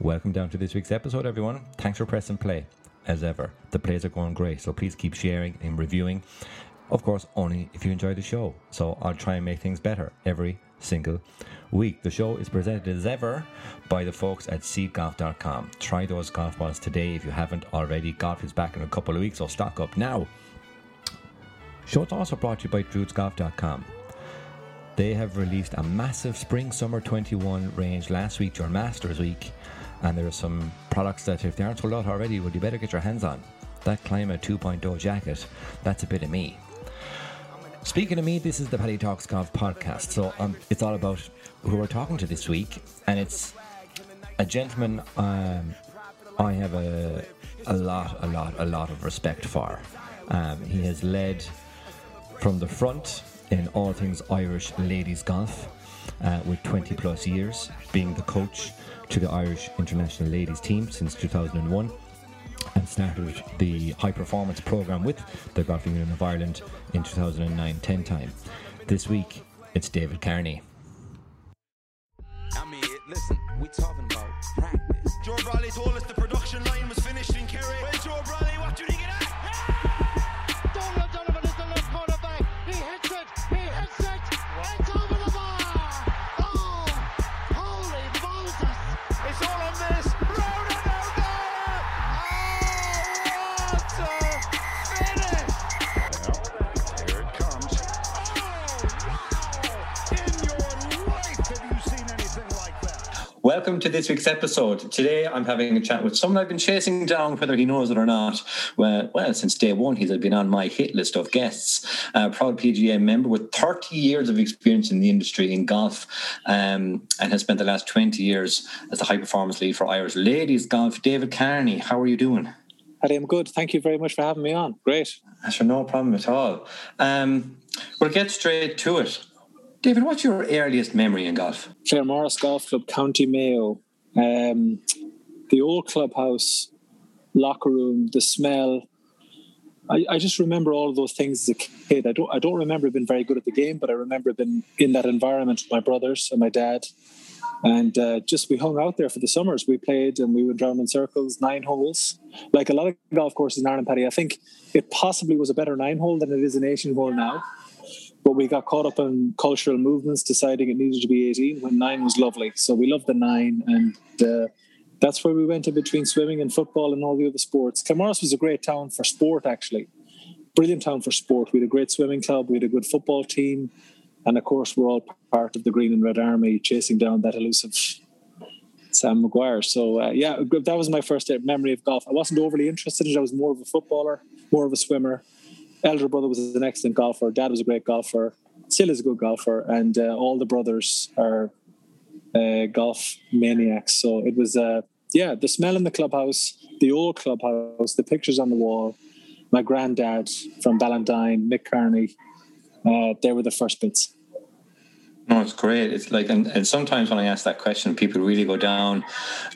Welcome down to this week's episode, everyone. Thanks for pressing play, as ever. The plays are going great, so please keep sharing and reviewing. Of course, only if you enjoy the show. So I'll try and make things better every single week. The show is presented as ever by the folks at seedgolf.com. Try those golf balls today if you haven't already. Golf is back in a couple of weeks, so stock up now. Show is also brought to you by druidsgolf.com. They have released a massive spring summer 21 range last week during Masters Week, and there are some products that, if they aren't sold out already, well, you better get your hands on. That Climate 2.0 jacket, that's a bit of me. Speaking of me, this is the Paddy Talks Golf podcast. So um, it's all about who we're talking to this week, and it's a gentleman um, I have a, a lot, a lot, a lot of respect for. Um, he has led from the front in all things Irish ladies golf uh, with 20 plus years, being the coach to the Irish international ladies team since 2001 and started the high performance program with the Golfing Union of Ireland in 2009 10 time. This week, it's David Carney. I mean, listen, we talking about practice. Joe Bradley told us the production line was finished in Welcome to this week's episode. Today I'm having a chat with someone I've been chasing down, whether he knows it or not. Well, well since day one, he's been on my hit list of guests. A proud PGA member with 30 years of experience in the industry in golf um, and has spent the last 20 years as the high performance lead for Irish ladies golf. David Carney, how are you doing? I'm good. Thank you very much for having me on. Great. Sure, no problem at all. Um, we'll get straight to it. David, what's your earliest memory in golf? Claremorris Golf Club, County Mayo. Um, the old clubhouse, locker room, the smell. I, I just remember all those things as a kid. I don't I don't remember being very good at the game, but I remember being in that environment with my brothers and my dad. And uh, just we hung out there for the summers. We played and we went round in circles, nine holes. Like a lot of golf courses in Ireland, Paddy, I think it possibly was a better nine hole than it is an 18 hole now. But we got caught up in cultural movements, deciding it needed to be 18 when nine was lovely. So we loved the nine. And uh, that's where we went in between swimming and football and all the other sports. Kilmorris was a great town for sport, actually. Brilliant town for sport. We had a great swimming club, we had a good football team. And of course, we're all part of the Green and Red Army chasing down that elusive Sam Maguire. So, uh, yeah, that was my first memory of golf. I wasn't overly interested in it. I was more of a footballer, more of a swimmer. Elder brother was an excellent golfer. Dad was a great golfer. Still is a good golfer. And uh, all the brothers are uh, golf maniacs. So it was, uh, yeah, the smell in the clubhouse, the old clubhouse, the pictures on the wall. My granddad from Ballindine, Mick Carney, uh, they were the first bits. No, it's great. It's like, and, and sometimes when I ask that question, people really go down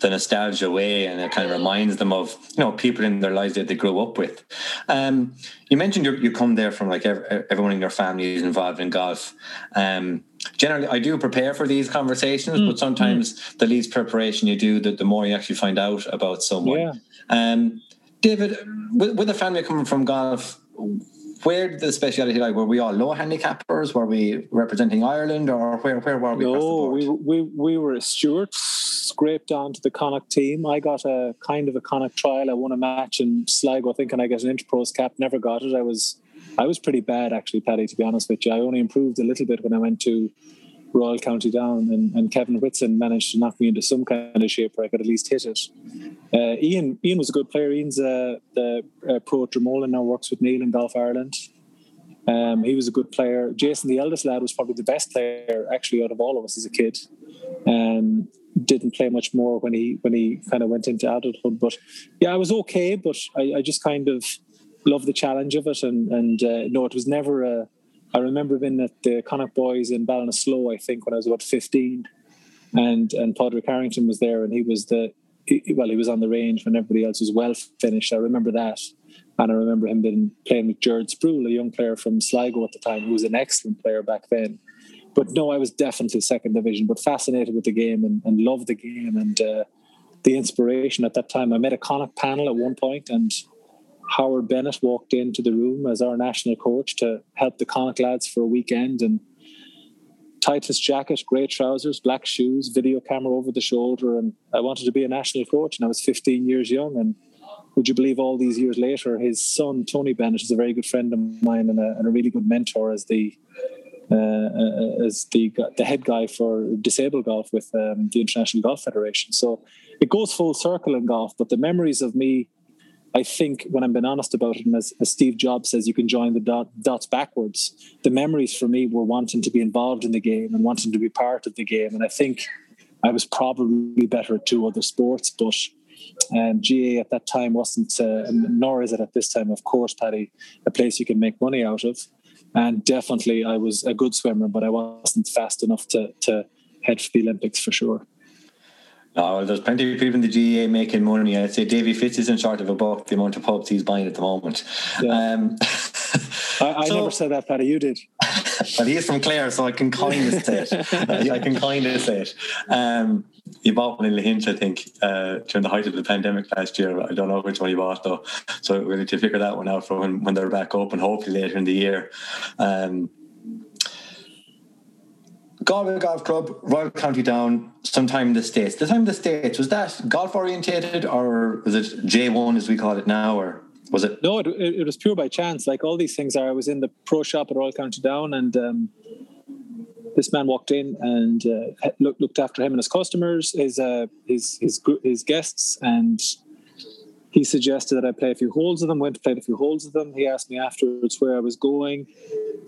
the nostalgia way, and it kind of reminds them of you know people in their lives that they grew up with. Um, you mentioned you you come there from like ev- everyone in your family is involved in golf. Um, generally, I do prepare for these conversations, but sometimes the least preparation you do, the, the more you actually find out about someone. Yeah. Um, David, with, with a family coming from golf, where did the speciality lie? Were we all low handicappers? Were we representing Ireland, or where where were we? No, we, we we were Stewarts, scraped onto the Connacht team. I got a kind of a Connacht trial. I won a match in Sligo, thinking I get an Interpros cap. Never got it. I was I was pretty bad actually, Paddy. To be honest with you, I only improved a little bit when I went to Royal County Down, and, and Kevin Whitson managed to knock me into some kind of shape where I could at least hit it. Uh, Ian Ian was a good player. Ian's uh, the uh, pro at Dromoland now works with Neil in Golf Ireland. Um, he was a good player. Jason, the eldest lad, was probably the best player actually out of all of us as a kid. Um, didn't play much more when he when he kind of went into adulthood, but yeah, I was okay. But I, I just kind of loved the challenge of it, and and uh, no, it was never a. I remember being at the Connacht Boys in Ballinasloe, I think, when I was about fifteen, and and Padraig Harrington was there, and he was the he- well, he was on the range when everybody else was well finished. I remember that. And I remember him being playing with Jared Sproul, a young player from Sligo at the time, who was an excellent player back then. But no, I was definitely second division, but fascinated with the game and, and loved the game. And uh, the inspiration at that time. I met a Connacht panel at one point, and Howard Bennett walked into the room as our national coach to help the Connacht lads for a weekend. And tightest jacket, grey trousers, black shoes, video camera over the shoulder. And I wanted to be a national coach, and I was 15 years young. And would you believe all these years later, his son, Tony Bennett, is a very good friend of mine and a, and a really good mentor as the uh, as the the head guy for disabled golf with um, the International Golf Federation. So it goes full circle in golf. But the memories of me, I think, when I'm been honest about it, and as, as Steve Jobs says, you can join the dot, dots backwards. The memories for me were wanting to be involved in the game and wanting to be part of the game. And I think I was probably better at two other sports, but. Um, GAA at that time wasn't, uh, nor is it at this time, of course, Paddy, a place you can make money out of and definitely I was a good swimmer, but I wasn't fast enough to to head for the Olympics for sure. No, well, there's plenty of people in the GAA making money. I'd say Davy Fitz isn't short of a buck the amount of pubs he's buying at the moment. Yeah. Um, I, I so, never said that, Paddy. You did. but he is from Clare, so I can kind of say it. I can kind of say it. Um, he bought one in Lahinch, I think, uh, during the height of the pandemic last year. I don't know which one he bought though, so we need to figure that one out for when, when they're back open, hopefully later in the year. Um, Galway Golf Club, Royal County Down, sometime in the States. The time in the States, was that golf orientated or was it J1 as we call it now or was it? No, it, it, was pure by chance. Like all these things are. I was in the pro shop at Royal County Down and um, this man walked in and uh, looked, looked after him and his customers, his, uh, his, his, his guests, and he suggested that I play a few holes of them. Went to play a few holes of them. He asked me afterwards where I was going.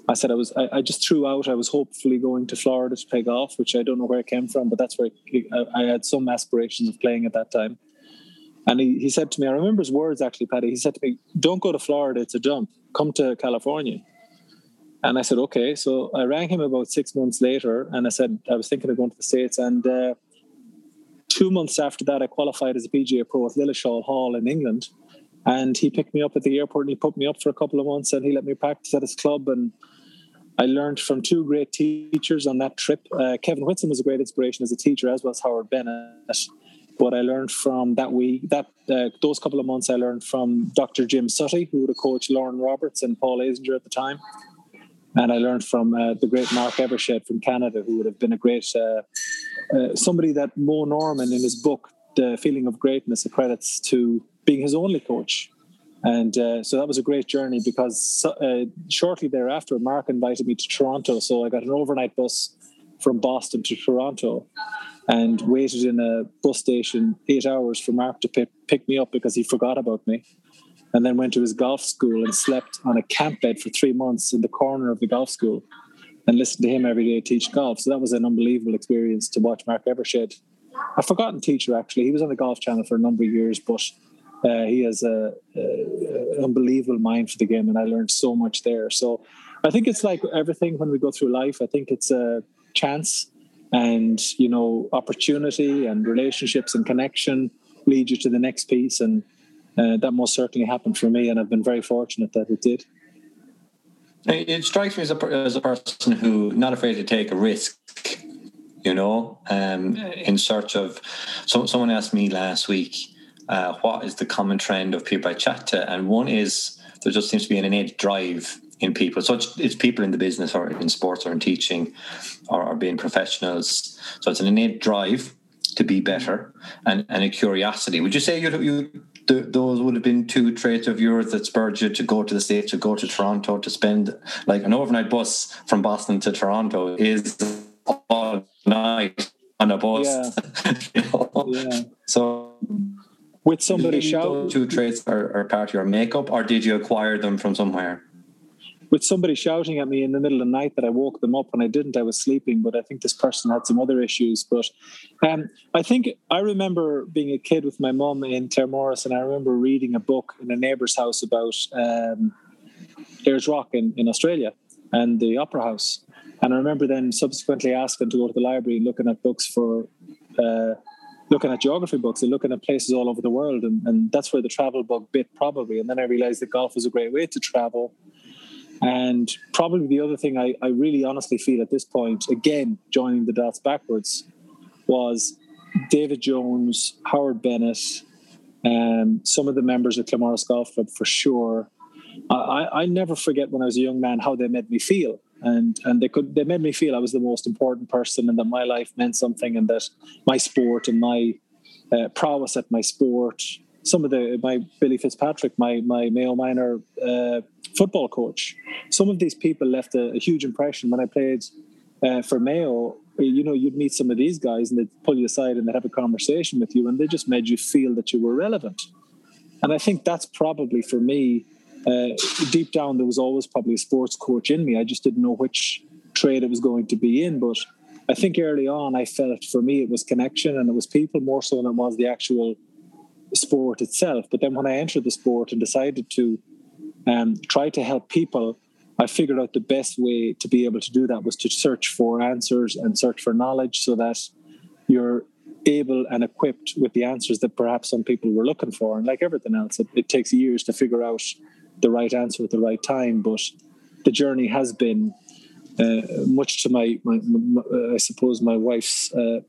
I said I was. I, I, just threw out. I was hopefully going to Florida to play golf, which I don't know where it came from, but that's where I, I had some aspirations of playing at that time. And he, he said to me, I remember his words actually, Paddy. He said to me, "Don't go to Florida. It's a dump. Come to California." And I said, okay. So I rang him about six months later and I said, I was thinking of going to the States. And uh, two months after that, I qualified as a PGA Pro at Lilleshall Hall in England. And he picked me up at the airport and he put me up for a couple of months and he let me practice at his club. And I learned from two great teachers on that trip. Uh, Kevin Whitson was a great inspiration as a teacher, as was Howard Bennett. But I learned from that week, that uh, those couple of months, I learned from Dr. Jim Suttie, who would have coached Loren Roberts and Paul Azinger at the time. And I learned from uh, the great Mark Evershed from Canada, who would have been a great uh, somebody that Moe Norman in his book, The Feeling of Greatness, accredits to being his only coach. And uh, so that was a great journey because uh, shortly thereafter, Mark invited me to Toronto. So I got an overnight bus from Boston to Toronto and waited in a bus station eight hours for Mark to pick, pick me up because he forgot about me and then went to his golf school and slept on a camp bed for three months in the corner of the golf school and listen to him every day teach golf. So that was an unbelievable experience to watch Mark Evershed. A forgotten teacher, actually. He was on the Golf Channel for a number of years, but uh, he has a, unbelievable mind for the game, and I learned so much there. So I think it's like everything when we go through life. I think it's a chance and you know opportunity and relationships and connection lead you to the next piece and uh, that most certainly happened for me, and I've been very fortunate that it did. It strikes me as a, as a person who not afraid to take a risk, you know, um, in search of. So, someone asked me last week, uh, what is the common trend of people I chat to? And one is there just seems to be an innate drive in people. So it's, it's, people in the business or in sports or in teaching or, or being professionals. So it's an innate drive to be better and, and a curiosity. Would you say you, you th- those would have been two traits of yours that spurred you to go to the States, to go to Toronto, to spend like an overnight bus from Boston to Toronto is all night on a bus. Yeah. you know? yeah. So with somebody shouting. Two traits are, are part of your makeup, or did you acquire them from somewhere? With somebody shouting at me in the middle of the night that I woke them up. When I didn't, I was sleeping. But I think this person had some other issues. But um, I think I remember being a kid with my mum in Claremorris, and I remember reading a book in a neighbour's house about um, Ayers Rock in, in Australia and the Opera House. And I remember then subsequently asking to go to the library, and looking at books for. Uh, looking at geography books and looking at places all over the world and, and that's where the travel bug bit probably and then i realized that golf was a great way to travel and probably the other thing I, I really honestly feel at this point, again, joining the dots backwards, was David Jones, Howard Bennett, um, some of the members of Claremorris Golf Club for sure. I, I never forget when I was a young man how they made me feel, and and they could they made me feel I was the most important person, and that my life meant something, and that my sport and my uh, prowess at my sport. Some of the my Billy Fitzpatrick, my my Mayo Minor uh, football coach. Some of these people left a, a huge impression when I played uh, for Mayo. You know, you'd meet some of these guys and they'd pull you aside and they'd have a conversation with you, and they just made you feel that you were relevant. And I think that's probably for me. Uh, deep down, there was always probably a sports coach in me. I just didn't know which trade it was going to be in, but I think early on, I felt for me it was connection and it was people more so than it was the actual sport itself. But then when I entered the sport and decided to um, try to help people, I figured out the best way to be able to do that was to search for answers and search for knowledge so that you're able and equipped with the answers that perhaps some people were looking for. And like everything else, it, it takes years to figure out the right answer at the right time. But the journey has been uh, much to my, my, my uh, I suppose, my wife's uh,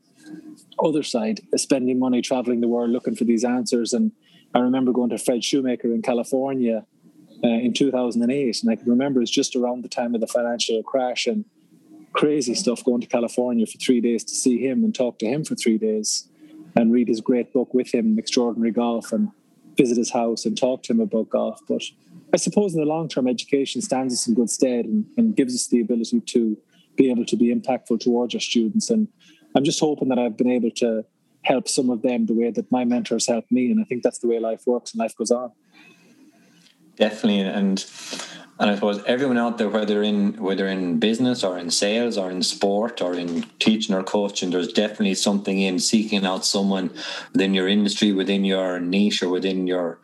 other side, is spending money traveling the world looking for these answers. And I remember going to Fred Shoemaker in California uh, in 2008, and I can remember it's just around the time of the financial crash and crazy stuff. Going to California for three days to see him and talk to him for three days, and read his great book with him, Extraordinary Golf, and visit his house and talk to him about golf. But I suppose in the long term, education stands us in good stead and, and gives us the ability to be able to be impactful towards our students. And I'm just hoping that I've been able to help some of them the way that my mentors helped me. And I think that's the way life works and life goes on. Definitely, and and I suppose everyone out there, whether in whether in business or in sales or in sport or in teaching or coaching, there's definitely something in seeking out someone within your industry, within your niche, or within your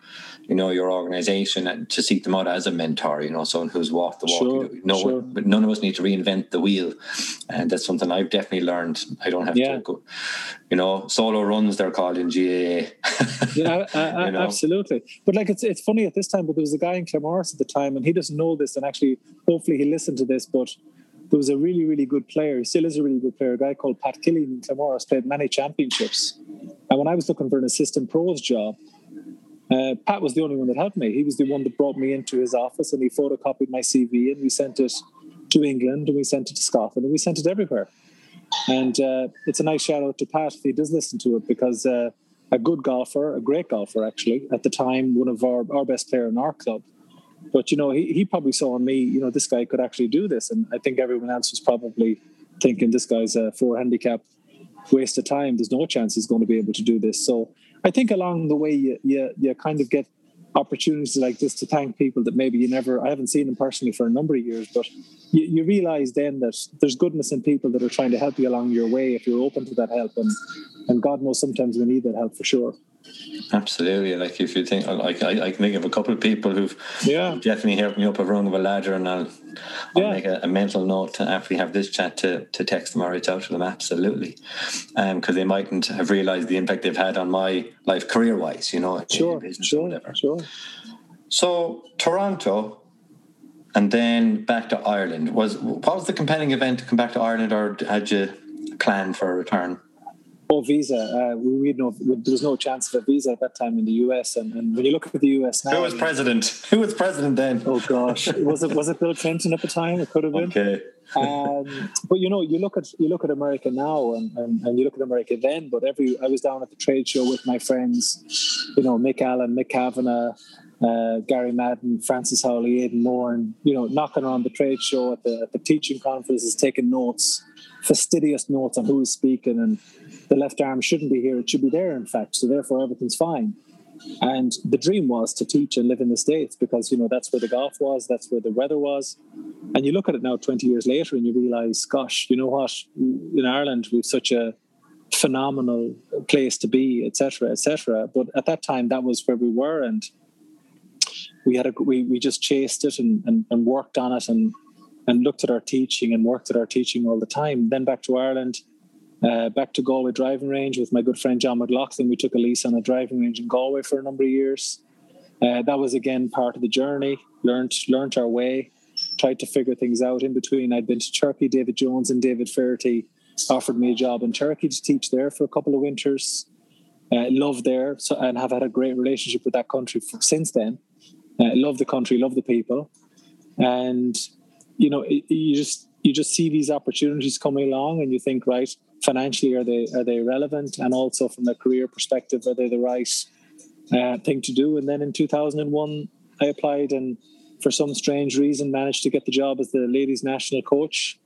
you know your organization and to seek them out as a mentor you know someone who's walked the walk Sure, you know, sure. but none of us need to reinvent the wheel and that's something i've definitely learned i don't have Yeah. to go you know solo runs they're called in gaa Yeah, I, I, You know? absolutely. But like, it's it's funny at this time. But there was a guy in Claremorris at the time, and he doesn't know this. And actually, hopefully, he listened to this. But there was a really, really good player. He still is a really good player. A guy called Pat Killian in Claremorris played many championships. And when I was looking for an assistant pros job, uh, Pat was the only one that helped me. He was the one that brought me into his office, and he photocopied my CV, and we sent it to England, and we sent it to Scotland, and we sent it everywhere. And uh, it's a nice shout out to Pat if he does listen to it because uh, a good golfer, a great golfer actually, at the time, one of our, our best player in our club. But you know, he, he probably saw in me, you know, this guy could actually do this. And I think everyone else was probably thinking this guy's a four handicap waste of time. There's no chance he's going to be able to do this. So I think along the way you you, you kind of get opportunities like this to thank people that maybe you never I haven't seen them personally for a number of years, but you, you realize then that there's goodness in people that are trying to help you along your way if you're open to that help and and God knows sometimes we need that help for sure. Absolutely. Like if you think, like I, I can think of a couple of people who've Yeah. definitely helped me up a rung of a ladder, and I'll, I'll Yeah. make a, a mental note to, after we have this chat to, to text them or reach out to them. Absolutely, um, because they mightn't have realised the impact they've had on my life career wise. You know, Sure, business or sure, whatever. sure. So Toronto. And then back to Ireland. Was what was the compelling event to come back to Ireland, or had you planned for a return? Oh, visa. Uh, we, we know there was no chance of a visa at that time in the US, and, and when you look at the US now, Who was president? Who was president then? Oh gosh, was it was it Bill Clinton at the time? It could have been. Okay. um, but you know, you look at you look at America now, and, and, and you look at America then. But every I was down at the trade show with my friends, you know, Mick Allen, Mick Kavanagh, uh, Gary Madden, Francis Howley, Aidan Moore, and you know, knocking around the trade show at the at the teaching conferences, taking notes, fastidious notes on who was speaking, and the left arm shouldn't be here; it should be there, in fact. So therefore, everything's fine. And the dream was to teach and live in the States because, you know, that's where the golf was, that's where the weather was. And you look at it now 20 years later and you realize, gosh, you know what? In Ireland, we've such a phenomenal place to be, etc., etc. But at that time, that was where we were. And we had a, we, we just chased it and, and, and worked on it and, and looked at our teaching and worked at our teaching all the time. Then back to Ireland, uh, back to Galway driving range with my good friend John McLaughlin. We took a lease on a driving range in Galway for a number of years. Uh, that was again part of the journey. Learned learned our way. Tried to figure things out in between. I'd been to Turkey, David Jones and David Fairty offered me a job in Turkey to teach there for a couple of winters. Uh, love there so, and have had a great relationship with that country for, since then. Uh, love the country, love the people, and you know it, you just you just see these opportunities coming along, and you think, right, financially are they are they relevant, and also from a career perspective, are they the right uh, thing to do? And then in 2001, I applied and for some strange reason managed to get the job as the ladies national coach.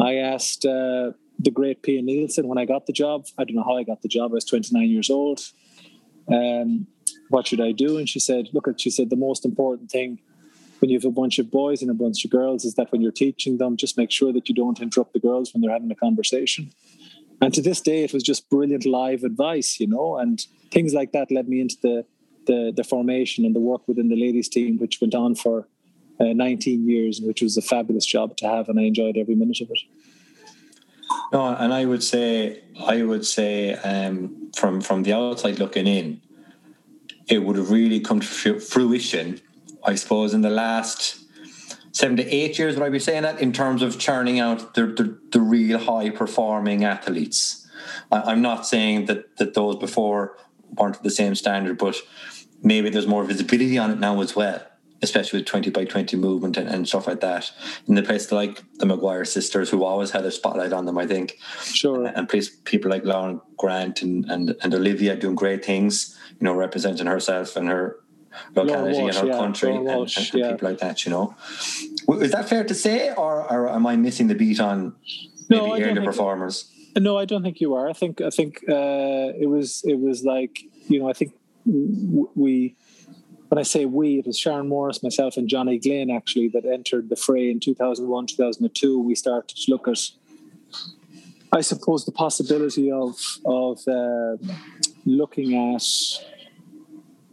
I asked uh, the great Pia Nilsson when I got the job. I don't know how I got the job. I was 29 years old. Um, what should I do? And she said, look, she said, the most important thing when you have a bunch of boys and a bunch of girls is that when you're teaching them, just make sure that you don't interrupt the girls when they're having a conversation. And to this day, it was just brilliant live advice, you know, and things like that led me into the the, the formation and the work within the ladies team, which went on for uh, 19 years, which was a fabulous job to have, and I enjoyed every minute of it. No, and I would say, I would say, um, from from the outside looking in, it would have really come to fruition, I suppose, in the last seven to eight years. Would I be saying that in terms of churning out the the, the real high performing athletes? I, I'm not saying that that those before weren't the same standard, but maybe there's more visibility on it now as well especially with 20 by 20 movement and, and stuff like that. In the place like the Maguire sisters, who always had a spotlight on them, I think. Sure. And place, people like Lauren Grant and, and, and Olivia doing great things, you know, representing herself and her locality Walsh, and her yeah, country and, Walsh, and, and yeah. people like that, you know. Is that fair to say, or, or am I missing the beat on maybe No, earlier performers? No, I don't think you are. I think I think uh, it was it was like you know I think we when I say we it was Sharon Morris, myself, and Johnny Glynn actually that entered the fray in two thousand one, two thousand and two. We started to look at I suppose the possibility of of uh, looking at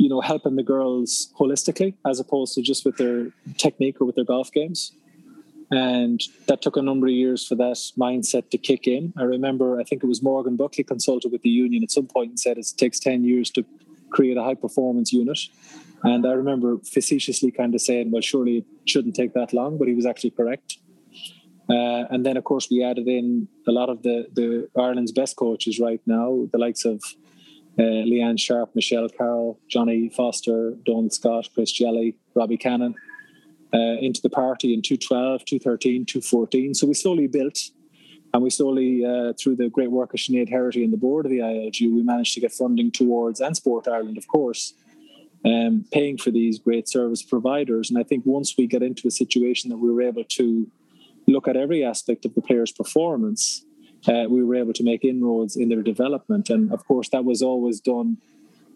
you know helping the girls holistically as opposed to just with their technique or with their golf games and that took a number of years for that mindset to kick in. I remember, I think it was Morgan Buckley consulted with the union at some point and said it takes 10 years to create a high performance unit. And I remember facetiously kind of saying, well, surely it shouldn't take that long, but he was actually correct. Uh, and then, of course, we added in a lot of the, the Ireland's best coaches right now, the likes of uh, Leanne Sharp, Michelle Carroll, Johnny Foster, Donald Scott, Chris Jelly, Robbie Cannon uh, into the party in 212, 213, 214. So we slowly built and we slowly, uh, through the great work of Sinead Heraty and the board of the ILG, we managed to get funding towards, and Sport Ireland, of course, um, paying for these great service providers. And I think once we get into a situation that we were able to look at every aspect of the player's performance, uh, we were able to make inroads in their development. And of course, that was always done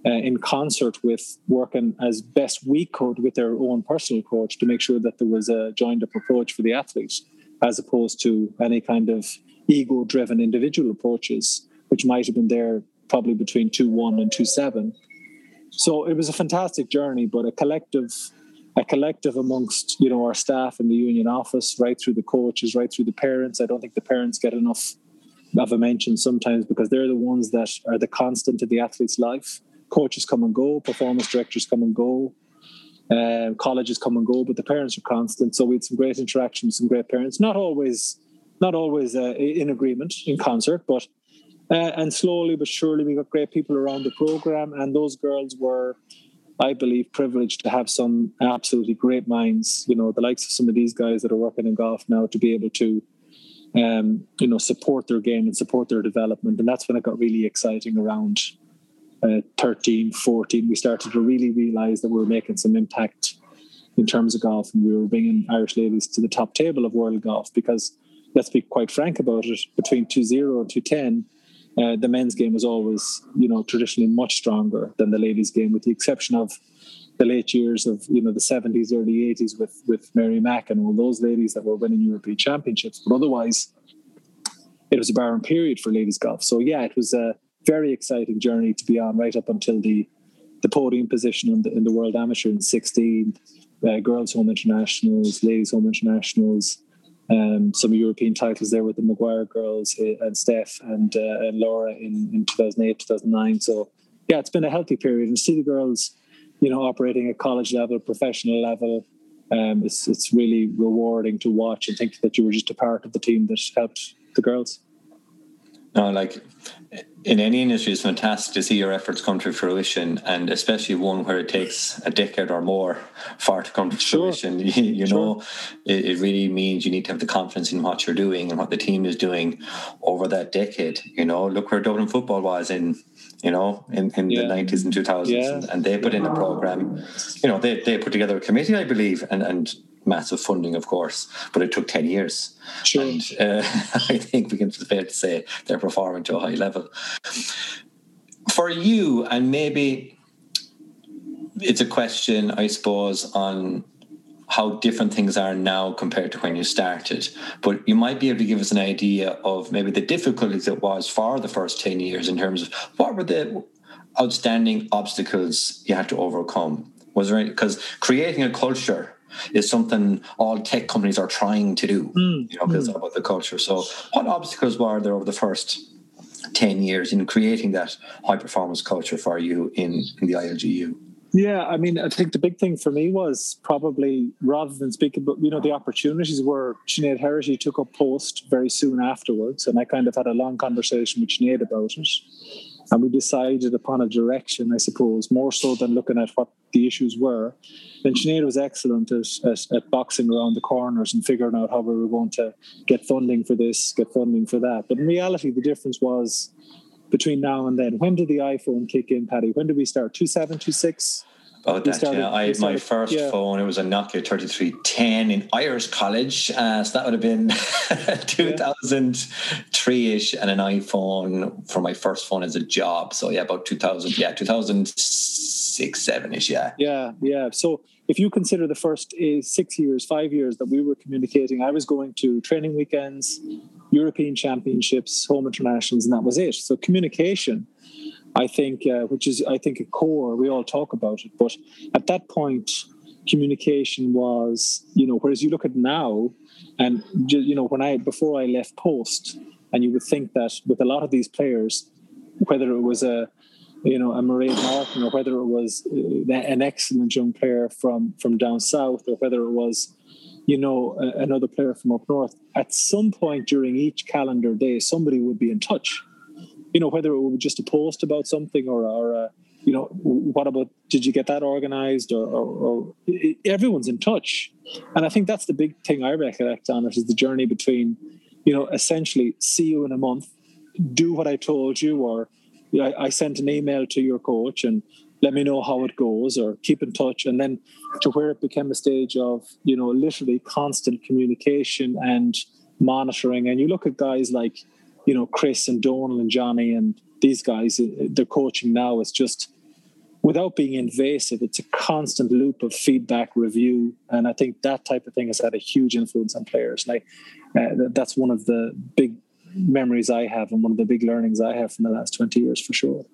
uh, in concert with working as best we could with their own personal coach to make sure that there was a joined up approach for the athletes, as opposed to any kind of ego driven individual approaches which might have been there probably between 2-1 and 2-7 so it was a fantastic journey but a collective a collective amongst you know our staff in the union office right through the coaches right through the parents i don't think the parents get enough of a mention sometimes because they're the ones that are the constant in the athlete's life coaches come and go, performance directors come and go, uh, colleges come and go, but the parents are constant. So we had some great interaction with some great parents. Not always, not always uh, in agreement in concert, but uh, and slowly but surely we got great people around the program, and those girls were, I believe, privileged to have some absolutely great minds. You know, the likes of some of these guys that are working in golf now to be able to. Um, you know, support their game and support their development, and that's when it got really exciting around uh, 13, 14, we started to really realize that we were making some impact in terms of golf and we were bringing Irish ladies to the top table of world golf because let's be quite frank about it, between 2-0 and 210, uh, the men's game was always, you know, traditionally much stronger than the ladies' game, with the exception of the late years of, you know, the 70s, early 80s with, with Mary Mack and all those ladies that were winning European championships. But otherwise, it was a barren period for ladies golf. So yeah, it was a very exciting journey to be on right up until the the podium position in the, in the World Amateur in 16, uh, Girls Home Internationals, Ladies Home Internationals, um, some European titles there with the Maguire girls uh, and Steph and, uh, and Laura in, in 2008, 2009. So, yeah, it's been a healthy period. And see the girls, you know, operating at college level, professional level, um, it's, it's really rewarding to watch and think that you were just a part of the team that helped the girls. No, like in any industry, it's fantastic to see your efforts come to fruition, and especially one where it takes a decade or more for it to come to Sure. fruition. You, you know, it, it really means you need to have the confidence in what you're doing and what the team is doing over that decade. You know, look where Dublin football was in, you know, in, in Yeah. the 90s and 2000s, Yeah. and, they put in a program. You know, they, they put together a committee, I believe, and, and massive funding, of course, but it took 10 years. Sure. And uh, I think we can fair to say they're performing to a high level. For you, and maybe it's a question, I suppose, on how different things are now compared to when you started. But you might be able to give us an idea of maybe the difficulties it was for the first 10 years in terms of what were the outstanding obstacles you had to overcome? Was there because creating a culture is something all tech companies are trying to do, hmm. you know, because it's hmm. about the culture. So, what obstacles were there over the first 10 years in creating that high performance culture for you in, in the ILGU? Yeah, I mean, I think the big thing for me was probably rather than speaking, but you know, the opportunities were Sinead Heraty took up post very soon afterwards, and I kind of had a long conversation with Sinead about it. And we decided upon a direction, I suppose, more so than looking at what the issues were. And Sinead was excellent at, at, at boxing around the corners and figuring out how we were going to get funding for this, get funding for that. But in reality, the difference was between now and then. When did the iPhone kick in, Paddy? When did we start? 27, 26? About We that, started- yeah. I had my first yeah. phone. It was a Nokia 3310 in Irish College. Uh, so that would have been 2003 ish, and an iPhone for my first phone as a job. So, yeah, about 2000, yeah, 2006, 7 ish, yeah. Yeah, yeah. So if you consider the first uh, six years, five years that we were communicating, I was going to training weekends, European championships, home internationals, and that was it. So communication, I think, uh, which is I think a core. We all talk about it, but at that point, communication was, you know, whereas you look at now, and you know, when I before I left post, and you would think that with a lot of these players, whether it was a you know, a Mairead Martin, or whether it was uh, an excellent young player from from down south, or whether it was, you know, another player from up north. At some point during each calendar day, somebody would be in touch. You know, whether it was just a post about something, or or uh, you know, what about did you get that organized, or, or, or everyone's in touch. And I think that's the big thing I recollect on it is the journey between, you know, essentially see you in a month, do what I told you, or I, sent an email to your coach and let me know how it goes or keep in touch. And then to where it became a stage of you know literally constant communication and monitoring. And you look at guys like you know chris and donal and johnny and these guys uh, they're coaching now it's just without being invasive it's a constant loop of feedback review. And i think that type of thing has had a huge influence on players. Like uh, that's one of the big memories I have and one of the big learnings I have from the last 20 years for sure.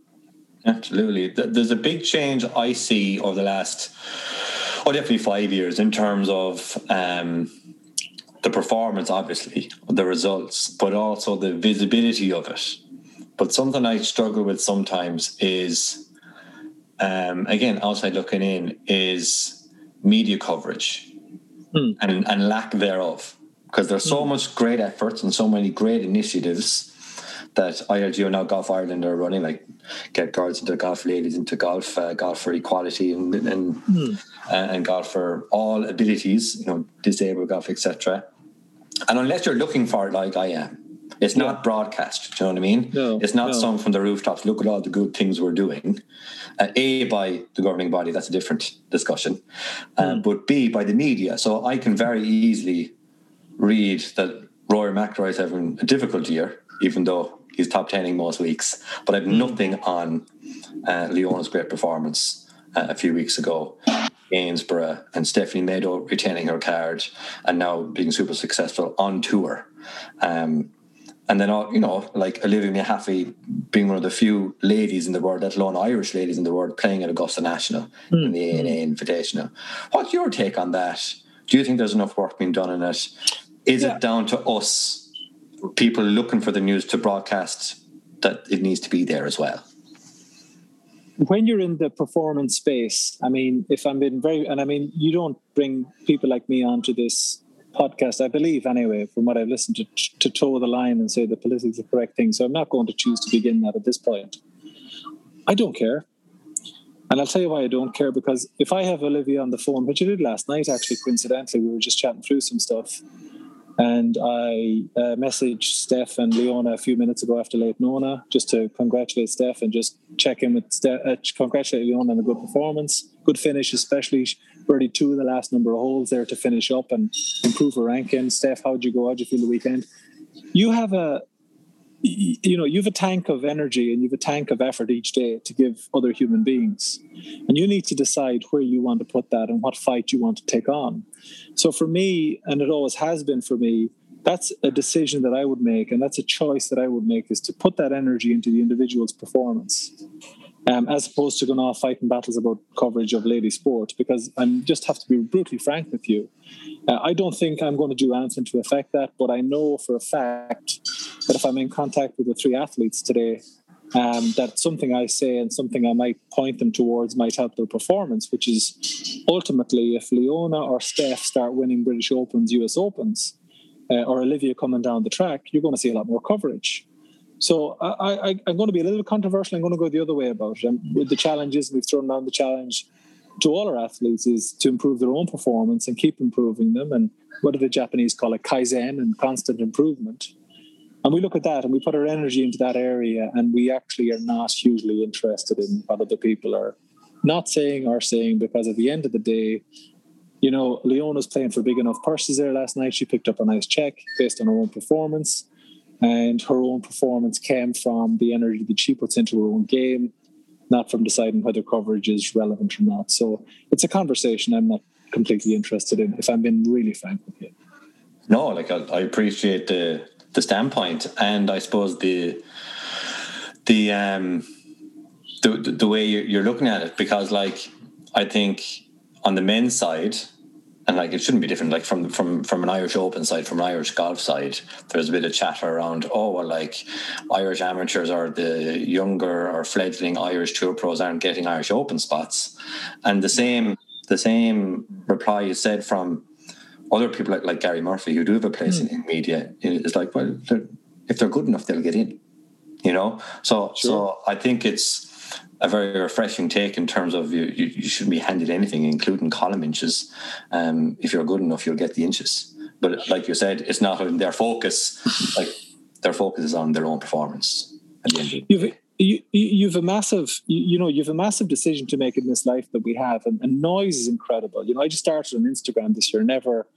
Absolutely. There's a big change I see over the last, oh, definitely five years in terms of um, the performance, obviously, the results, but also the visibility of it. But something I struggle with sometimes is, um, again, outside looking in, is media coverage Hmm. and, and lack thereof. Because there's so much great efforts and so many great initiatives that ILGU now Golf Ireland are running, like get girls into golf, ladies into golf, uh, golf for equality, and and, uh, and golf for all abilities, you know, disabled golf, etc. And unless you're looking for it, like I am, it's Yeah. not broadcast. Do you know what I mean? No, it's not no. sung from the rooftops. Look at all the good things we're doing. Uh, a by the governing body. That's a different discussion. Um, But B by the media. So I can very easily read that Rory McIlroy is having a difficult year, even though he's top tening most weeks. But I've nothing on uh, Leona's great performance uh, a few weeks ago. Gainbridge and Stephanie Meadow retaining her card and now being super successful on tour. Um, and then, uh, you know, like Olivia Mehaffey being one of the few ladies in the world, let alone Irish ladies in the world, playing at Augusta National in the ANA Invitational. What's your take on that? Do you think there's enough work being done in it? Is Yeah. it down to us, people looking for the news to broadcast, that it needs to be there as well? When you're in the performance space, I mean, if I'm being very, and I mean, you don't bring people like me onto this podcast, I believe anyway, from what I've listened to, to toe the line and say the politically correct thing. So I'm not going to choose to begin that at this point. I don't care. And I'll tell you why I don't care because if I have Olivia on the phone, which I did last night, actually, coincidentally, we were just chatting through some stuff. And I uh, messaged Steph and Leona a few minutes ago after Lake Nona just to congratulate Steph and just check in with Steph, uh, congratulate Leona on a good performance, good finish, especially birdie two of the last number of holes there to finish up and improve her ranking. Steph, how'd you go? How'd you feel the weekend? You have a you know you've a tank of energy and you've a tank of effort each day to give other human beings. And you need to decide where you want to put that and what fight you want to take on. So for me and it always has been for me that's a decision that i would make. And that's a choice that i would make is to put that energy into the individual's performance um, as opposed to going off fighting battles about coverage of lady sport because i just have to be brutally frank with you uh, I don't think I'm going to do anything to affect that, but I know for a fact that if I'm in contact with the three athletes today, um, that something I say and something I might point them towards might help their performance, which is ultimately if Leona or Steph start winning British Opens, US Opens, uh, or Olivia coming down the track, you're going to see a lot more coverage. So I, am going to be a little controversial. I'm going to go the other way about it. And with the challenges, we've thrown down the challenge to all our athletes is to improve their own performance and keep improving them. And what do the Japanese call it? Kaizen and constant improvement. And we look at that and we put our energy into that area, and we actually are not hugely interested in what other people are not saying or saying because at the end of the day, you know, Leona's playing for big enough purses there last night. She picked up a nice check based on her own performance, and her own performance came from the energy that she puts into her own game not from deciding whether coverage is relevant or not. So it's a conversation I'm not completely interested in, if I'm being really frank with you. No, like I, I appreciate the the standpoint, and I suppose the the um the the way you're looking at it, because like I think on the men's side, and like it shouldn't be different like from from from an irish open side from an irish golf side there's a bit of chatter around oh well like irish amateurs or the younger or fledgling irish tour pros aren't getting irish open spots and the same the same reply you said from other people like, like gary murphy who do have a place mm. in, in, media is like well they're, if they're good enough they'll get in you know so sure. so i think it's a very refreshing take in terms of you, you, you shouldn't be handed anything, including column inches. Um, if you're good enough, you'll get the inches. But like you said, it's not in their focus. like their focus is on their own performance. The you've, you, you've a massive, you, know, you've a massive decision to make in this life that we have, and, and noise is incredible. You know, I just started on Instagram this year. Never,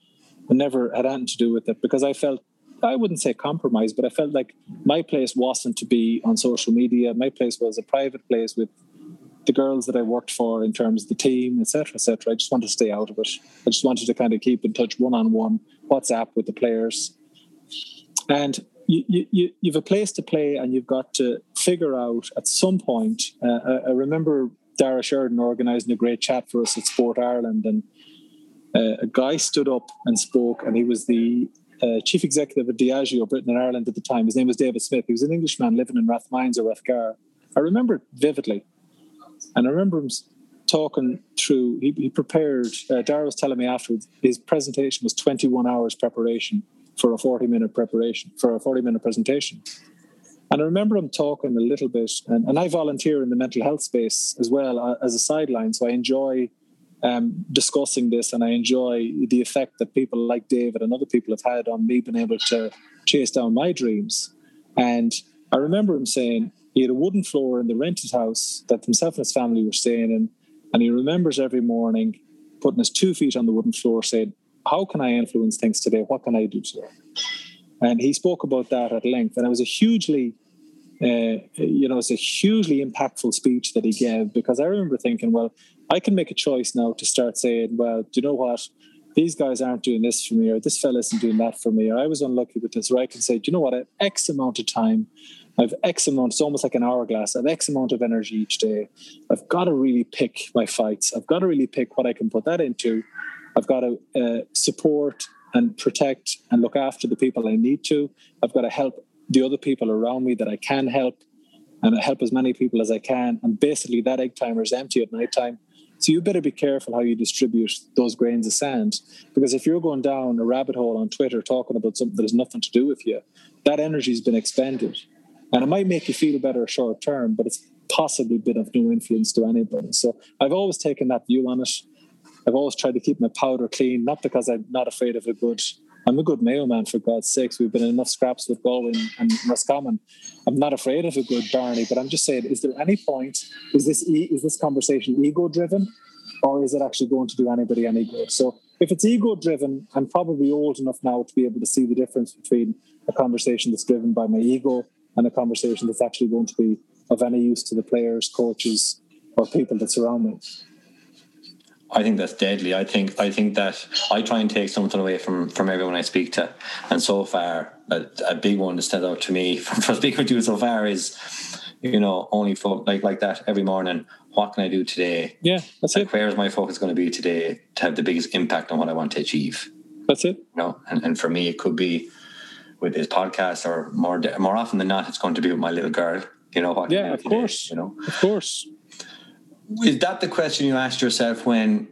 never had anything to do with it because I felt I wouldn't say compromise, but I felt like my place wasn't to be on social media. My place was a private place with the girls that I worked for in terms of the team, etc., etc. I just wanted to stay out of it. I just wanted to kind of keep in touch one on one, WhatsApp with the players, and you, you you've a place to play, and you've got to figure out at some point. Uh, I remember Dara Sheridan organising a great chat for us at Sport Ireland, and uh, a guy stood up and spoke, and he was the uh, chief executive of Diageo Britain and Ireland at the time. His name was David Smith. He was an Englishman living in Rathmines or Rathgar. I remember it vividly. And I remember him talking through, he, he prepared, uh, Dara was telling me afterwards, his presentation was 21 hours preparation for a 40 minute preparation, for a 40 minute presentation. And I remember him talking a little bit, and, and I volunteer in the mental health space as well uh, as a sideline. So I enjoy um, discussing this, and I enjoy the effect that people like David and other people have had on me being able to chase down my dreams. And I remember him saying he had a wooden floor in the rented house that himself and his family were staying in, and he remembers every morning putting his two feet on the wooden floor, saying, "How can I influence things today? What can I do today?" And he spoke about that at length, and it was a hugely uh, you know, it's a hugely impactful speech that he gave because I remember thinking, well, I can make a choice now to start saying, well, do you know what? These guys aren't doing this for me, or this fella isn't doing that for me, or I was unlucky with this, or I can say, do you know what? I have X amount of time. I have X amount, it's almost like an hourglass. I have X amount of energy each day. I've got to really pick my fights. I've got to really pick what I can put that into. I've got to uh, support and protect and look after the people I need to. I've got to help the other people around me that I can help and I help as many people as I can. And basically, that egg timer is empty at night time So you better be careful how you distribute those grains of sand. Because if you're going down a rabbit hole on Twitter talking about something that has nothing to do with you, that energy's been expended. And it might make you feel better short term, but it's possibly been of no influence to anybody. So I've always taken that view on it. I've always tried to keep my powder clean, not because I'm not afraid of a good. I'm a good Mayo man, for God's sakes. We've been in enough scraps with Galway and Roscommon. I'm not afraid of a good Barney, but I'm just saying, is there any point? Is this e- is this conversation ego driven, or is it actually going to do anybody any good? So if it's ego driven, I'm probably old enough now to be able to see the difference between a conversation that's driven by my ego and a conversation that's actually going to be of any use to the players, coaches, or people that surround me. I think that's deadly. I think I think that I try and take something away from from everyone I speak to, and so far a, a big one that stands out to me from, from speaking with you so far is, you know, only fo- like like that every morning. What can I do today? Yeah, that's Like, it. where is my focus going to be today to have the biggest impact on what I want to achieve? That's it. You know, and, and for me, it could be with this podcast, or more more often than not, it's going to be with my little girl. You know what? Yeah, of today, course. You know, Of course. Is that the question you asked yourself when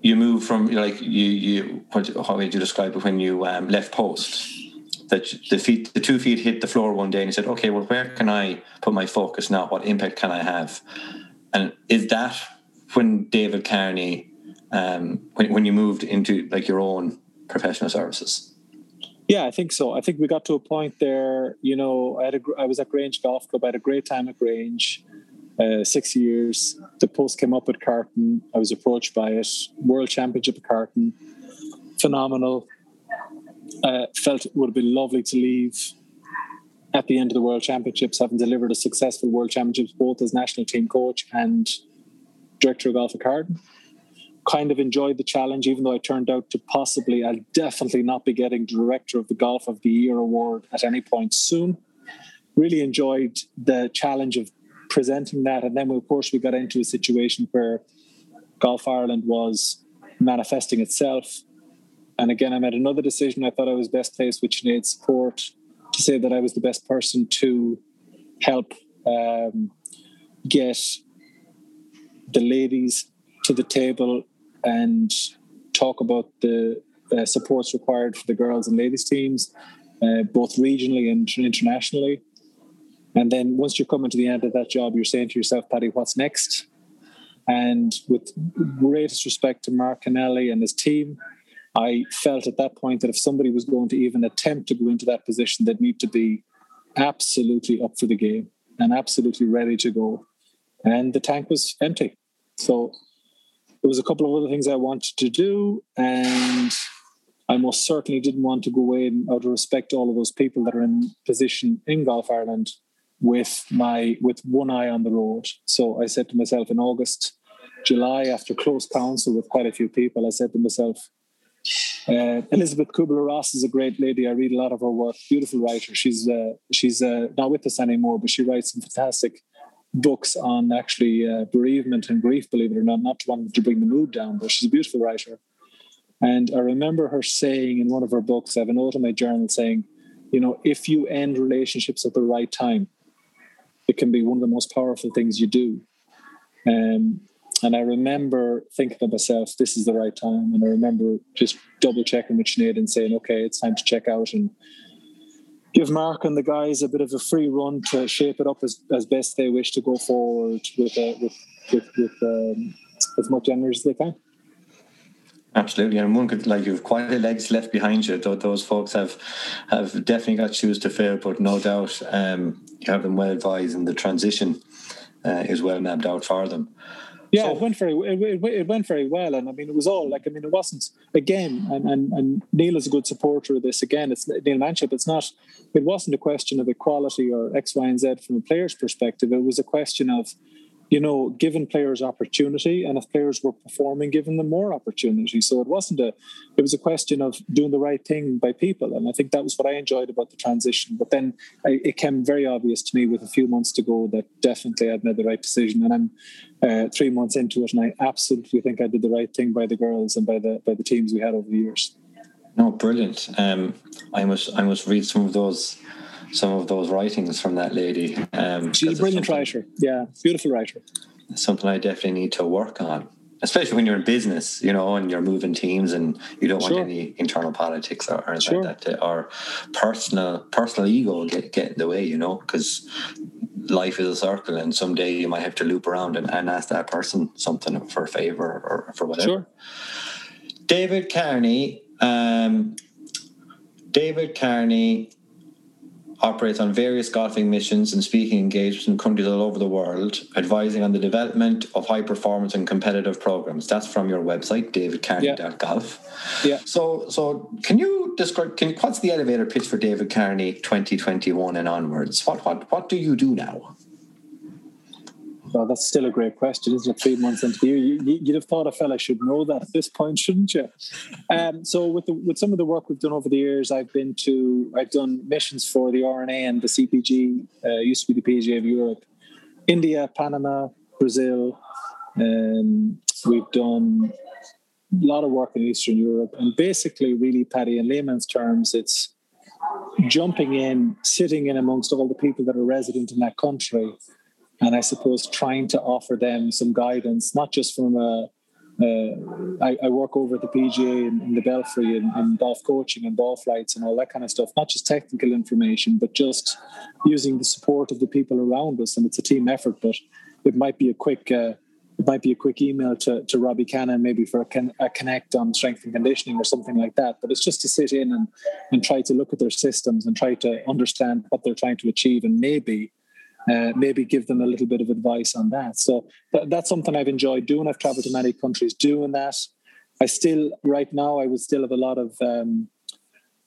you moved from like you you what, how would you describe it when you um, left post that the feet the two feet hit the floor one day and you said okay well where can I put my focus now what impact can I have and is that when David Carney um, when, when you moved into like your own professional services Yeah, I think so. I think we got to a point there. You know, I had a, I was at Grange Golf Club. I had a great time at Grange. Uh, six years. The post came up at Carton. I was approached by it. World Championship at Carton. Phenomenal. Uh, felt it would have been lovely to leave at the end of the World Championships, having delivered a successful World Championships both as national team coach and director of golf at Carton kind of enjoyed the challenge, even though I turned out to possibly, I'll definitely not be getting Director of the Golf of the Year award at any point soon. Really enjoyed the challenge of presenting that. And then, of course, we got into a situation where Golf Ireland was manifesting itself. And again, I made another decision. I thought I was best placed with Sinead's support to say that I was the best person to help um, get the ladies to the table and talk about the uh, supports required for the girls and ladies teams, uh, both regionally and internationally. And then once you're coming to the end of that job, you're saying to yourself, Paddy, what's next? And with greatest respect to Mark Kennelly and his team, I felt at that point that if somebody was going to even attempt to go into that position, they'd need to be absolutely up for the game and absolutely ready to go. And the tank was empty. So there was a couple of other things I wanted to do, and I most certainly didn't want to go away and out of respect to all of those people that are in position in Golf Ireland with my with one eye on the road. So I said to myself in August, July, after close counsel with quite a few people, I said to myself, uh, Elizabeth Kubler Ross is a great lady. I read a lot of her work. Beautiful writer. She's uh, she's uh, not with us anymore, but she writes some fantastic books on actually uh, bereavement and grief. Believe it or not, not one to bring the mood down, but she's a beautiful writer. And I remember her saying in one of her books, I have a note in my journal saying, you know, if you end relationships at the right time, it can be one of the most powerful things you do. Um, and I remember thinking to myself, this is the right time. And I remember just double checking with Sinead and saying, okay, it's time to check out and give Mark and the guys a bit of a free run to shape it up as, as best they wish to go forward with uh, with with, with um, as much energy as they can. Absolutely, and one could like you've quite a legs left behind you. Tho- Those folks have have definitely got shoes to fill, but no doubt um, you have them well advised, and the transition uh, is well mapped out for them. Yeah, So- it went very it, it, it went very well, and I mean it was all like I mean it wasn't again, and, and and Neil is a good supporter of this. Again, it's Neil Manchip. It's not. It wasn't a question of equality or X, Y, and Z from a player's perspective. It was a question of, you know, giving players opportunity, and if players were performing, giving them more opportunity. So it wasn't a. It was a question of doing the right thing by people, and I think that was what I enjoyed about the transition. But then I, it came very obvious to me with a few months to go that definitely I'd made the right decision, and I'm uh, three months into it, and I absolutely think I did the right thing by the girls and by the by the teams we had over the years. No, brilliant. Um, I must I must read some of those some of those writings from that lady. Um, She's a brilliant writer. Yeah, beautiful writer. something I definitely need to work on. Especially when you're in business, you know, and you're moving teams, and you don't want any internal politics or, or Sure. like that, to, or personal personal ego get get in the way, you know, because life is a circle, and someday you might have to loop around and, and ask that person something for a favor or for whatever. Sure. David Carney, um, David Carney operates on various golfing missions and speaking engagements in countries all over the world, advising on the development of high performance and competitive programs. That's from your website, davidcarney.golf. Yeah. So, so can you describe? Can you what's the elevator pitch for David Carney 2021 and onwards? What what what do you do now? Well, that's still a great question, isn't it? Three months into the year, you, you'd have thought a fella should know that at this point, shouldn't you? Um, so, with the, with some of the work we've done over the years, I've been to I've done missions for the R&A and the CPG, uh, used to be the PGA of Europe, India, Panama, Brazil. Um, we've done a lot of work in Eastern Europe, and basically, really, Paddy, in layman's terms, it's jumping in, sitting in amongst all the people that are resident in that country, and I suppose trying to offer them some guidance, not just from a. I, I work over at the PGA in, in the Belfry and, and golf coaching and ball flights and all that kind of stuff. Not just technical information, but just using the support of the people around us. And it's a team effort, but it might be a quick. Uh, it might be a quick email to, to Robbie Cannon, maybe for a, con- a connect on strength and conditioning or something like that. But it's just to sit in and, and try to look at their systems and try to understand what they're trying to achieve and maybe uh, maybe give them a little bit of advice on that. So th- that's something I've enjoyed doing. I've traveled to many countries doing that. I still, right now, I would still have a lot of um,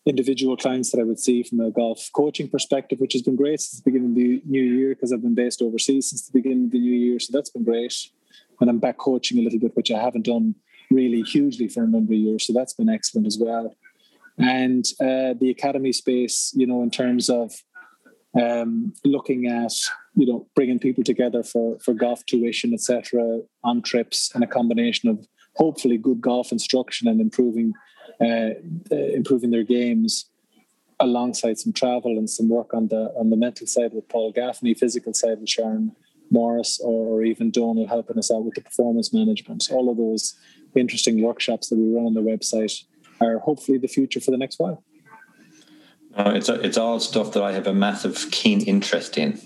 individual clients that I would see from a golf coaching perspective, which has been great since the beginning of the new year because I've been based overseas since the beginning of the new year. So that's been great. And I'm back coaching a little bit, which I haven't done really hugely for a number of years. So that's been excellent as well. And uh, the academy space, you know, in terms of um, looking at you know bringing people together for for golf tuition etc on trips and a combination of hopefully good golf instruction and improving uh, uh, improving their games alongside some travel and some work on the on the mental side with Paul Gaffney physical side with Sharon Morris or even Donal helping us out with the performance management. All of those interesting workshops that we run on the website are hopefully the future for the next while it's it's all stuff that I have a massive keen interest in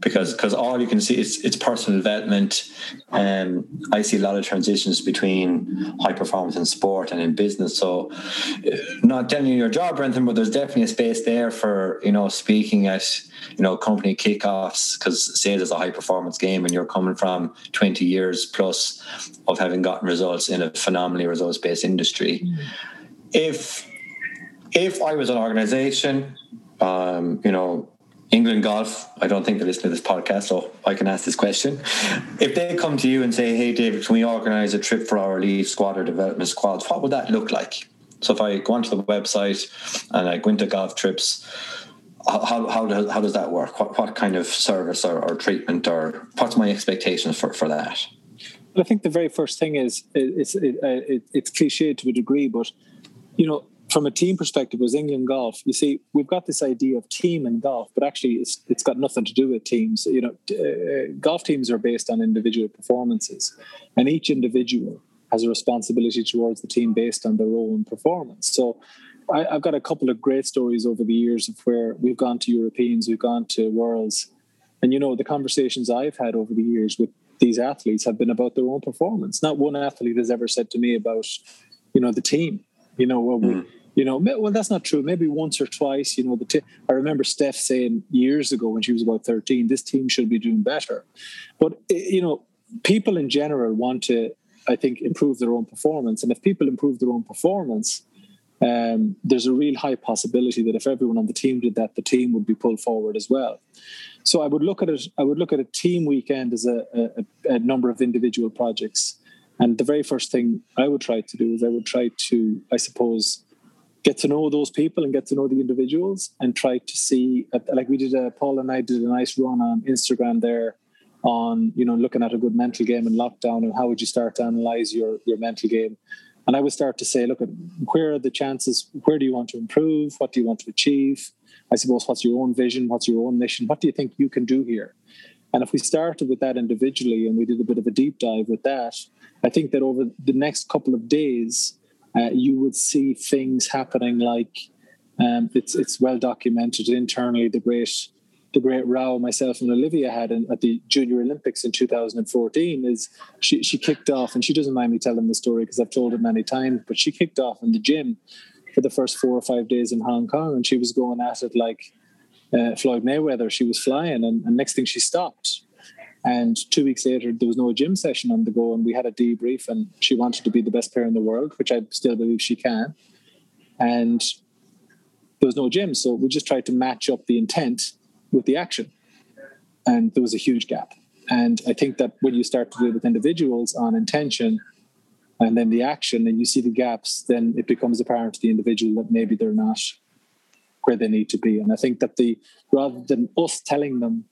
because because all you can see is it's personal development. Um, I see a lot of transitions between high performance in sport and in business. So, uh, not telling you your job Brenton, but there's definitely a space there for you know speaking at you know company kickoffs because sales is a high performance game, and you're coming from 20 years plus of having gotten results in a phenomenally results based industry. If if I was an organization, um, you know, England Golf, I don't think they listen to this podcast, so I can ask this question. If they come to you and say, hey, David, can we organize a trip for our elite squad or development squads? What would that look like? So if I go onto the website and I go into golf trips, how, how, does, how does that work? What, what kind of service or, or treatment or what's my expectations for, for that? I think the very first thing is it's it, it, it's cliched to a degree, but you know, from a team perspective, was England golf, you see, we've got this idea of team in golf, but actually, it's it's got nothing to do with teams. You know, uh, golf teams are based on individual performances, and each individual has a responsibility towards the team based on their own performance. So. I, I've got a couple of great stories over the years of where we've gone to Europeans, we've gone to Worlds, and you know the conversations I've had over the years with these athletes have been about their own performance. Not one athlete has ever said to me about, you know, the team. You know, well, we, you know, well, that's not true. Maybe once or twice. You know, the t- I remember Steph saying years ago when she was about thirteen, this team should be doing better. But eh, you know, people in general want to, I think, improve their own performance, and if people improve their own performance. Um, there's a real high possibility that if everyone on the team did that, the team would be pulled forward as well. So I would look at it. I would look at a team weekend as a, a, a number of individual projects. And the very first thing I would try to do is I would try to, I suppose, get to know those people and get to know the individuals and try to see, uh, like we did, a, Paul and I did a nice run on Instagram there on, you know, looking at a good mental game in lockdown and how would you start to analyze your, your mental game. And I would start to say, look, at where are the chances? Where do you want to improve? What do you want to achieve? I suppose what's your own vision? What's your own mission? What do you think you can do here? And if we started with that individually and we did a bit of a deep dive with that, I think that over the next couple of days, uh, you would see things happening like um, it's it's well documented internally. The great the great row myself and Olivia had in, at the Junior Olympics in 2014 is she she kicked off, and she doesn't mind me telling the story because I've told it many times. But she kicked off in the gym for the first four or five days in Hong Kong, and she was going at it like uh, Floyd Mayweather. She was flying, and, and next thing she stopped. And two weeks later, there was no gym session on the go, and we had a debrief. And she wanted to be the best player in the world, which I still believe she can. And there was no gym, so we just tried to match up the intent with the action, and there was a huge gap. And I think that when you start to deal with individuals on intention, and then the action, and you see the gaps, then it becomes apparent to the individual that maybe they're not where they need to be. And I think that the rather than us telling them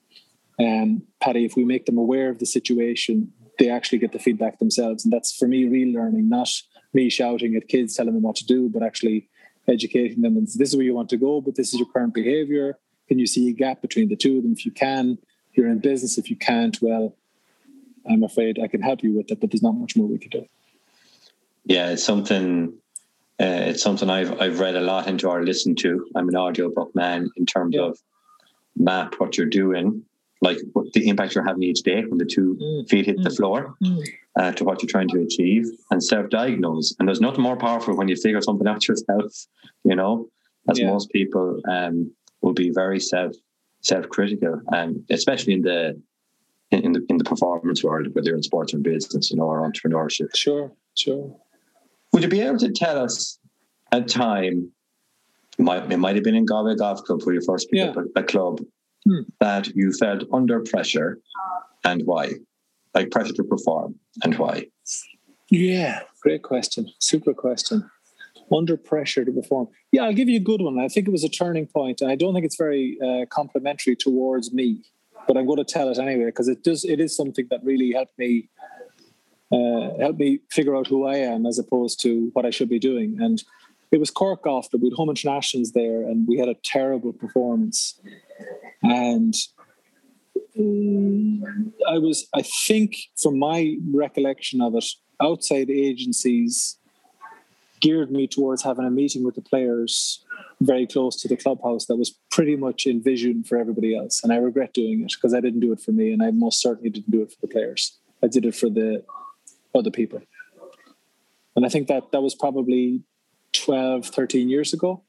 um, Paddy, if we make them aware of the situation, they actually get the feedback themselves. And that's for me real learning, not me shouting at kids telling them what to do, but actually educating them. And this is where you want to go, but this is your current behavior. Can you see a gap between the two of them? If you can, you're in business. If you can't, well, I'm afraid I can help you with it, but there's not much more we can do. Yeah, it's something. Uh, it's something I've I've read a lot into or listened to. I'm an audiobook man in terms Yeah. of map what you're doing, like what the impact you're having each day when the two Mm. feet hit the floor, uh, to what you're trying to achieve, and self-diagnose. And there's nothing more powerful when you figure something out yourself. You know, as Yeah. most people um, will be very self self-critical, and especially in the in in the in the performance world, whether you're in sports or business, you know, or entrepreneurship. Sure, sure. Would you be able to tell us a time? Might it might have been in Galway Golf Club where you first picked Yeah. up a, a club That you felt under pressure, and why? Like pressure to perform, and why? Yeah, great question. Super question. Under pressure to perform. Yeah, I'll give you a good one. I think it was a turning point, and I don't think it's very uh, complimentary towards me, but I'm going to tell it anyway because it does. It is something that really helped me uh, me figure out who I am as opposed to what I should be doing. And it was Cork Golf Club. We had home internationals there, and we had a terrible performance. And I was, I think, from my recollection of it, outside agencies geared me towards having a meeting with the players very close to the clubhouse that was pretty much envisioned for everybody else. And I regret doing it because I didn't do it for me, and I most certainly didn't do it for the players. I did it for the other people. And I think that that was probably 12, 13 years ago.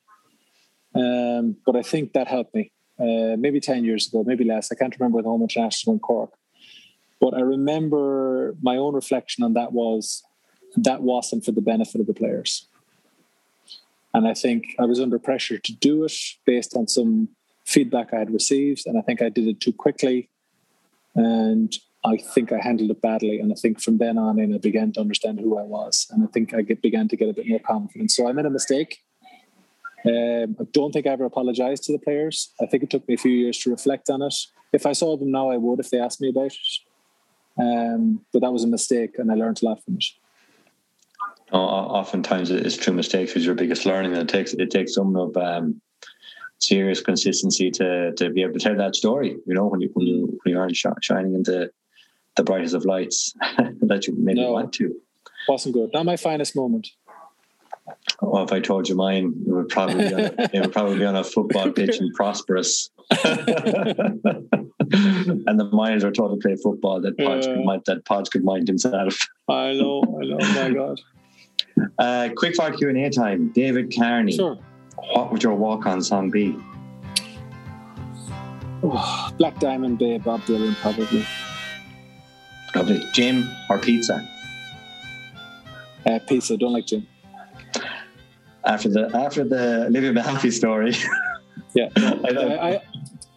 Um, but I think that helped me. Uh, maybe 10 years ago, maybe less. I can't remember the home international in Cork. But I remember my own reflection on that was that wasn't for the benefit of the players. And I think I was under pressure to do it based on some feedback I had received. And I think I did it too quickly. And I think I handled it badly. And I think from then on in, I began to understand who I was. And I think I get, began to get a bit more confident. So I made a mistake. Um, I don't think I ever apologized to the players. I think it took me a few years to reflect on it. If I saw them now, I would if they asked me about it. Um, but that was a mistake, and I learned a lot from it. O- o- Oftentimes, it's true mistakes is your biggest learning, and it takes it takes some of um, serious consistency to to be able to tell that story. You know, when you when you when you aren't sh- shining into the brightest of lights that you maybe No. want to. Wasn't good. Not my finest moment. Well, if I told you mine, it would probably be on a, it would probably be on a football pitch in Prosperous, and the miners are told to play football. That Podge could mind, that Podge could mind himself. I know. I know. My God. Uh, quick fire Q and A time. David Carney, Sure. what would your walk on song be? Oh, Black Diamond Bay, Bob Dylan, probably. Lovely. Gym or pizza? Uh, pizza. Don't like gin. After the after the Olivia Mehaffey story, Yeah. I. I, I,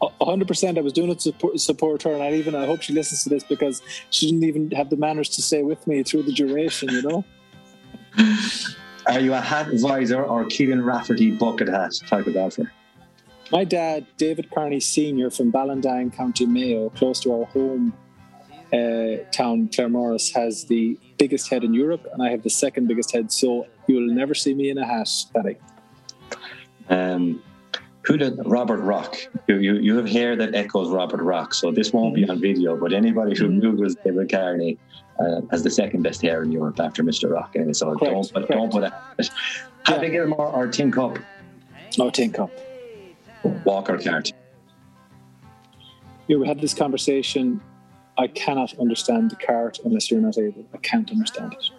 a hundred percent. I was doing it to support, support her, and I even I hope she listens to this because she didn't even have the manners to stay with me through the duration. You know. are you a hat visor or Keelan Rafferty bucket hat type of golfer? My dad, David Carney Senior from Ballindine, County Mayo, close to our home uh, town, Claremorris, has the biggest head in Europe, and I have the second biggest head. So you'll never see me in a hat, Paddy. Um, Who did Robert Rock? You, you you have hair that echoes Robert Rock, so this won't be on video. But anybody who googles David Carney uh, has the second best hair in Europe after Mr. Rock. and so Correct, don't put, don't put that. Happy Gilmore or Tin Cup? No tin cup. Walker cart. Yeah, we had this conversation. I cannot understand the cart unless you're not able. I can't understand it.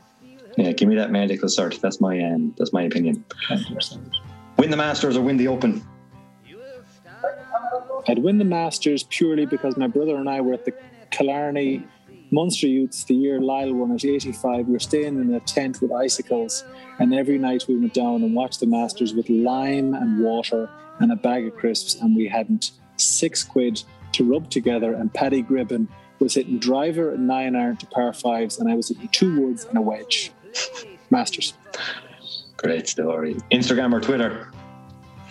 Yeah, give me that medical cert. That's my um, that's my opinion. Can't understand it. Win the Masters or win the Open. I'd win the Masters purely because my brother and I were at the Killarney Munster Youths the year Lyle won at 85. We were staying in a tent with icicles, and every night we went down and watched the Masters with lime and water and a bag of crisps, and we hadn't six quid to rub together. And Paddy Gribben was hitting driver and nine iron to par fives, and I was hitting two woods and a wedge. Masters. Great story. Instagram or Twitter.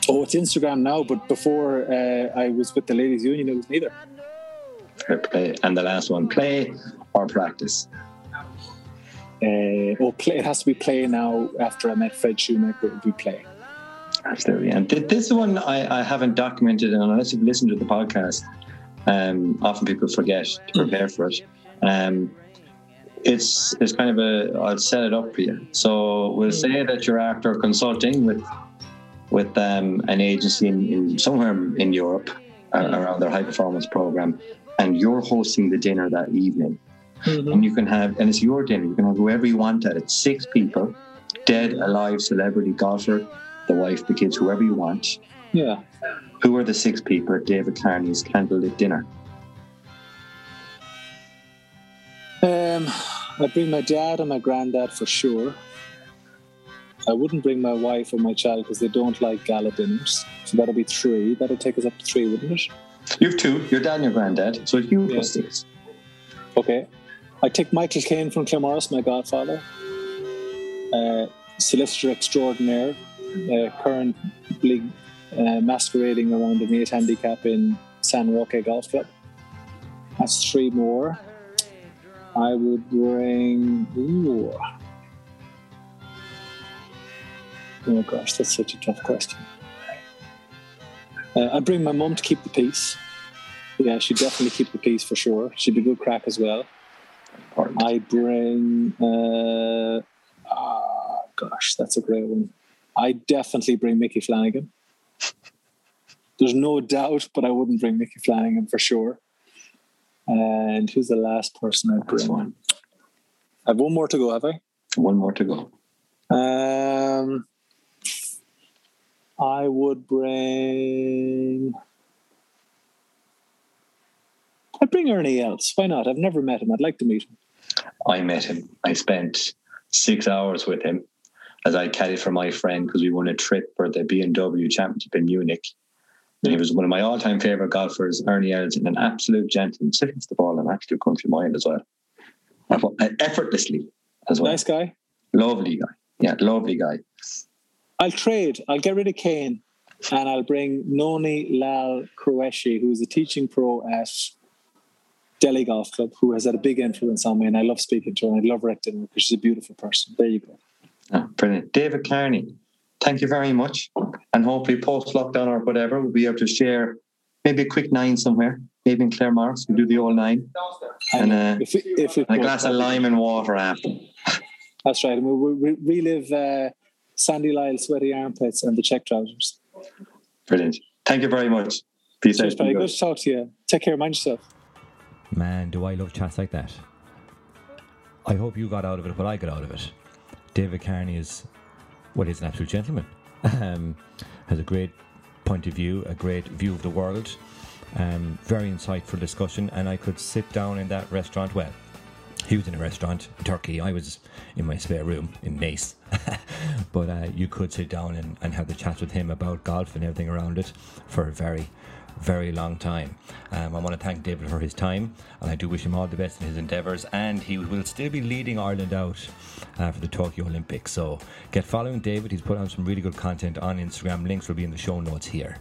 Oh, it's Instagram now, but before uh, I was with the Ladies Union, it was neither. Fair play. And the last one, play or practice. Uh, oh, play, it has to be play now. After I met Fred Shoemaker, it would be play. Absolutely. And th- this one I, I haven't documented, and unless you've listened to the podcast, um, often people forget to prepare for it. Um, it's it's kind of a I'll set it up for you. So we'll say that you're after consulting with with um, an agency in, in somewhere in Europe uh, around their high performance program, and you're hosting the dinner that evening. And you can have, and it's your dinner. You can have whoever you want at it. Six people, dead, alive, celebrity, golfer, the wife, the kids, whoever you want. Yeah. Who are the six people at David Carney's candlelit dinner? Um, I'd bring my dad and my granddad for sure. I wouldn't bring my wife or my child because they don't like gala dinners. So that'll be three. That'll take us up to three, wouldn't it? You've two, your dad and your granddad. So you Yeah. plus six. Okay. I take Michael Caine from Claremorris, my godfather. Uh, solicitor extraordinaire, uh, currently uh, masquerading around an eight handicap in San Roque Golf Club. That's three more. I would bring. Ooh. Oh gosh, that's such a tough question. Uh, I'd bring my mum to keep the peace. Yeah, she'd definitely keep the peace for sure. She'd be good crack as well. Important. I bring. Uh, ah, gosh, that's a great one. I definitely bring Micky Flanagan. There's no doubt, but I wouldn't bring Micky Flanagan for sure. And who's the last person I'd bring? one. I have one more to go, have I? One more to go. Um, I would bring. I'd bring Ernie Els. Why not? I've never met him. I'd like to meet him. I met him. I spent six hours with him as I caddied for my friend because we won a trip for the BMW Championship in Munich. And he was one of my all-time favorite golfers, Ernie Els, and an absolute gentleman. Still hits the ball an absolute country mile as well. Effortlessly as well. Nice guy. Lovely guy. Yeah, lovely guy. I'll trade. I'll get rid of Kane and I'll bring Noni Lal Qureshi, who's a teaching pro at Delhi Golf Club, who has had a big influence on me. And I love speaking to her. And I love her because she's a beautiful person. There you go. Ah, brilliant. David Carney, thank you very much. And hopefully post lockdown or whatever, we'll be able to share maybe a quick nine somewhere, maybe in Claremorris. We'll do the all nine. And, uh, if, it- if it And a glass of lime and water after. That's right. And we'll, we'll re- relive uh, Sandy Lyle's sweaty armpits and the check trousers. Brilliant. Thank you very much. Peace Cheers, out. Paddy. Good to talk to you. Take care. Of mind yourself. Man, do I love chats like that. I hope you got out of it what I got out of it. David Carney is, well, he's an absolute gentleman. Um, has a great point of view, a great view of the world. Um, very insightful discussion, and I could sit down in that restaurant. Well, he was in a restaurant in Turkey. I was in my spare room in Naas. but uh, you could sit down and, and have the chat with him about golf and everything around it for a very, very long time. Um, I want to thank David for his time, and I do wish him all the best in his endeavours. And he will still be leading Ireland out uh, for the Tokyo Olympics. So get following David. He's put on some really good content on Instagram. Links will be in the show notes here.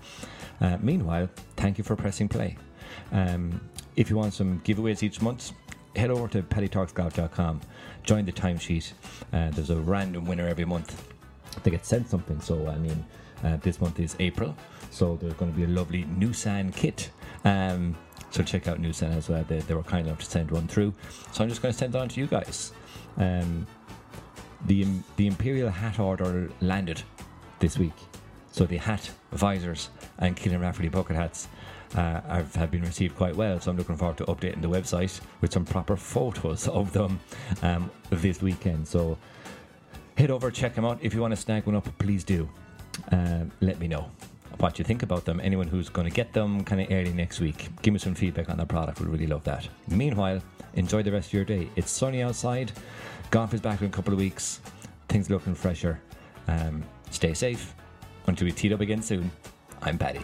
Uh, meanwhile, thank you for pressing play. Um, if you want some giveaways each month, head over to paddytalksgolf.com, join the timesheet. Uh, there's a random winner every month. They get sent something. So, I mean, Uh, this month is April, so there's going to be a lovely Nusan kit. Um, so check out Nusan as well. They, they were kind enough to send one through. So I'm just going to send it on to you guys. Um, the the Imperial hat order landed this week. So the hat, visors, and Killian Rafferty bucket hats uh, have, have been received quite well. So I'm looking forward to updating the website with some proper photos of them um, this weekend. So head over, check them out. If you want to snag one up, please do. Um, let me know what you think about them. Anyone who's going to get them kind of early next week, give me some feedback on their product. We'd really love that. Meanwhile, enjoy the rest of your day. It's sunny outside. Golf is back in a couple of weeks. Things looking fresher. Um, stay safe. Until we tee up again soon, I'm Paddy.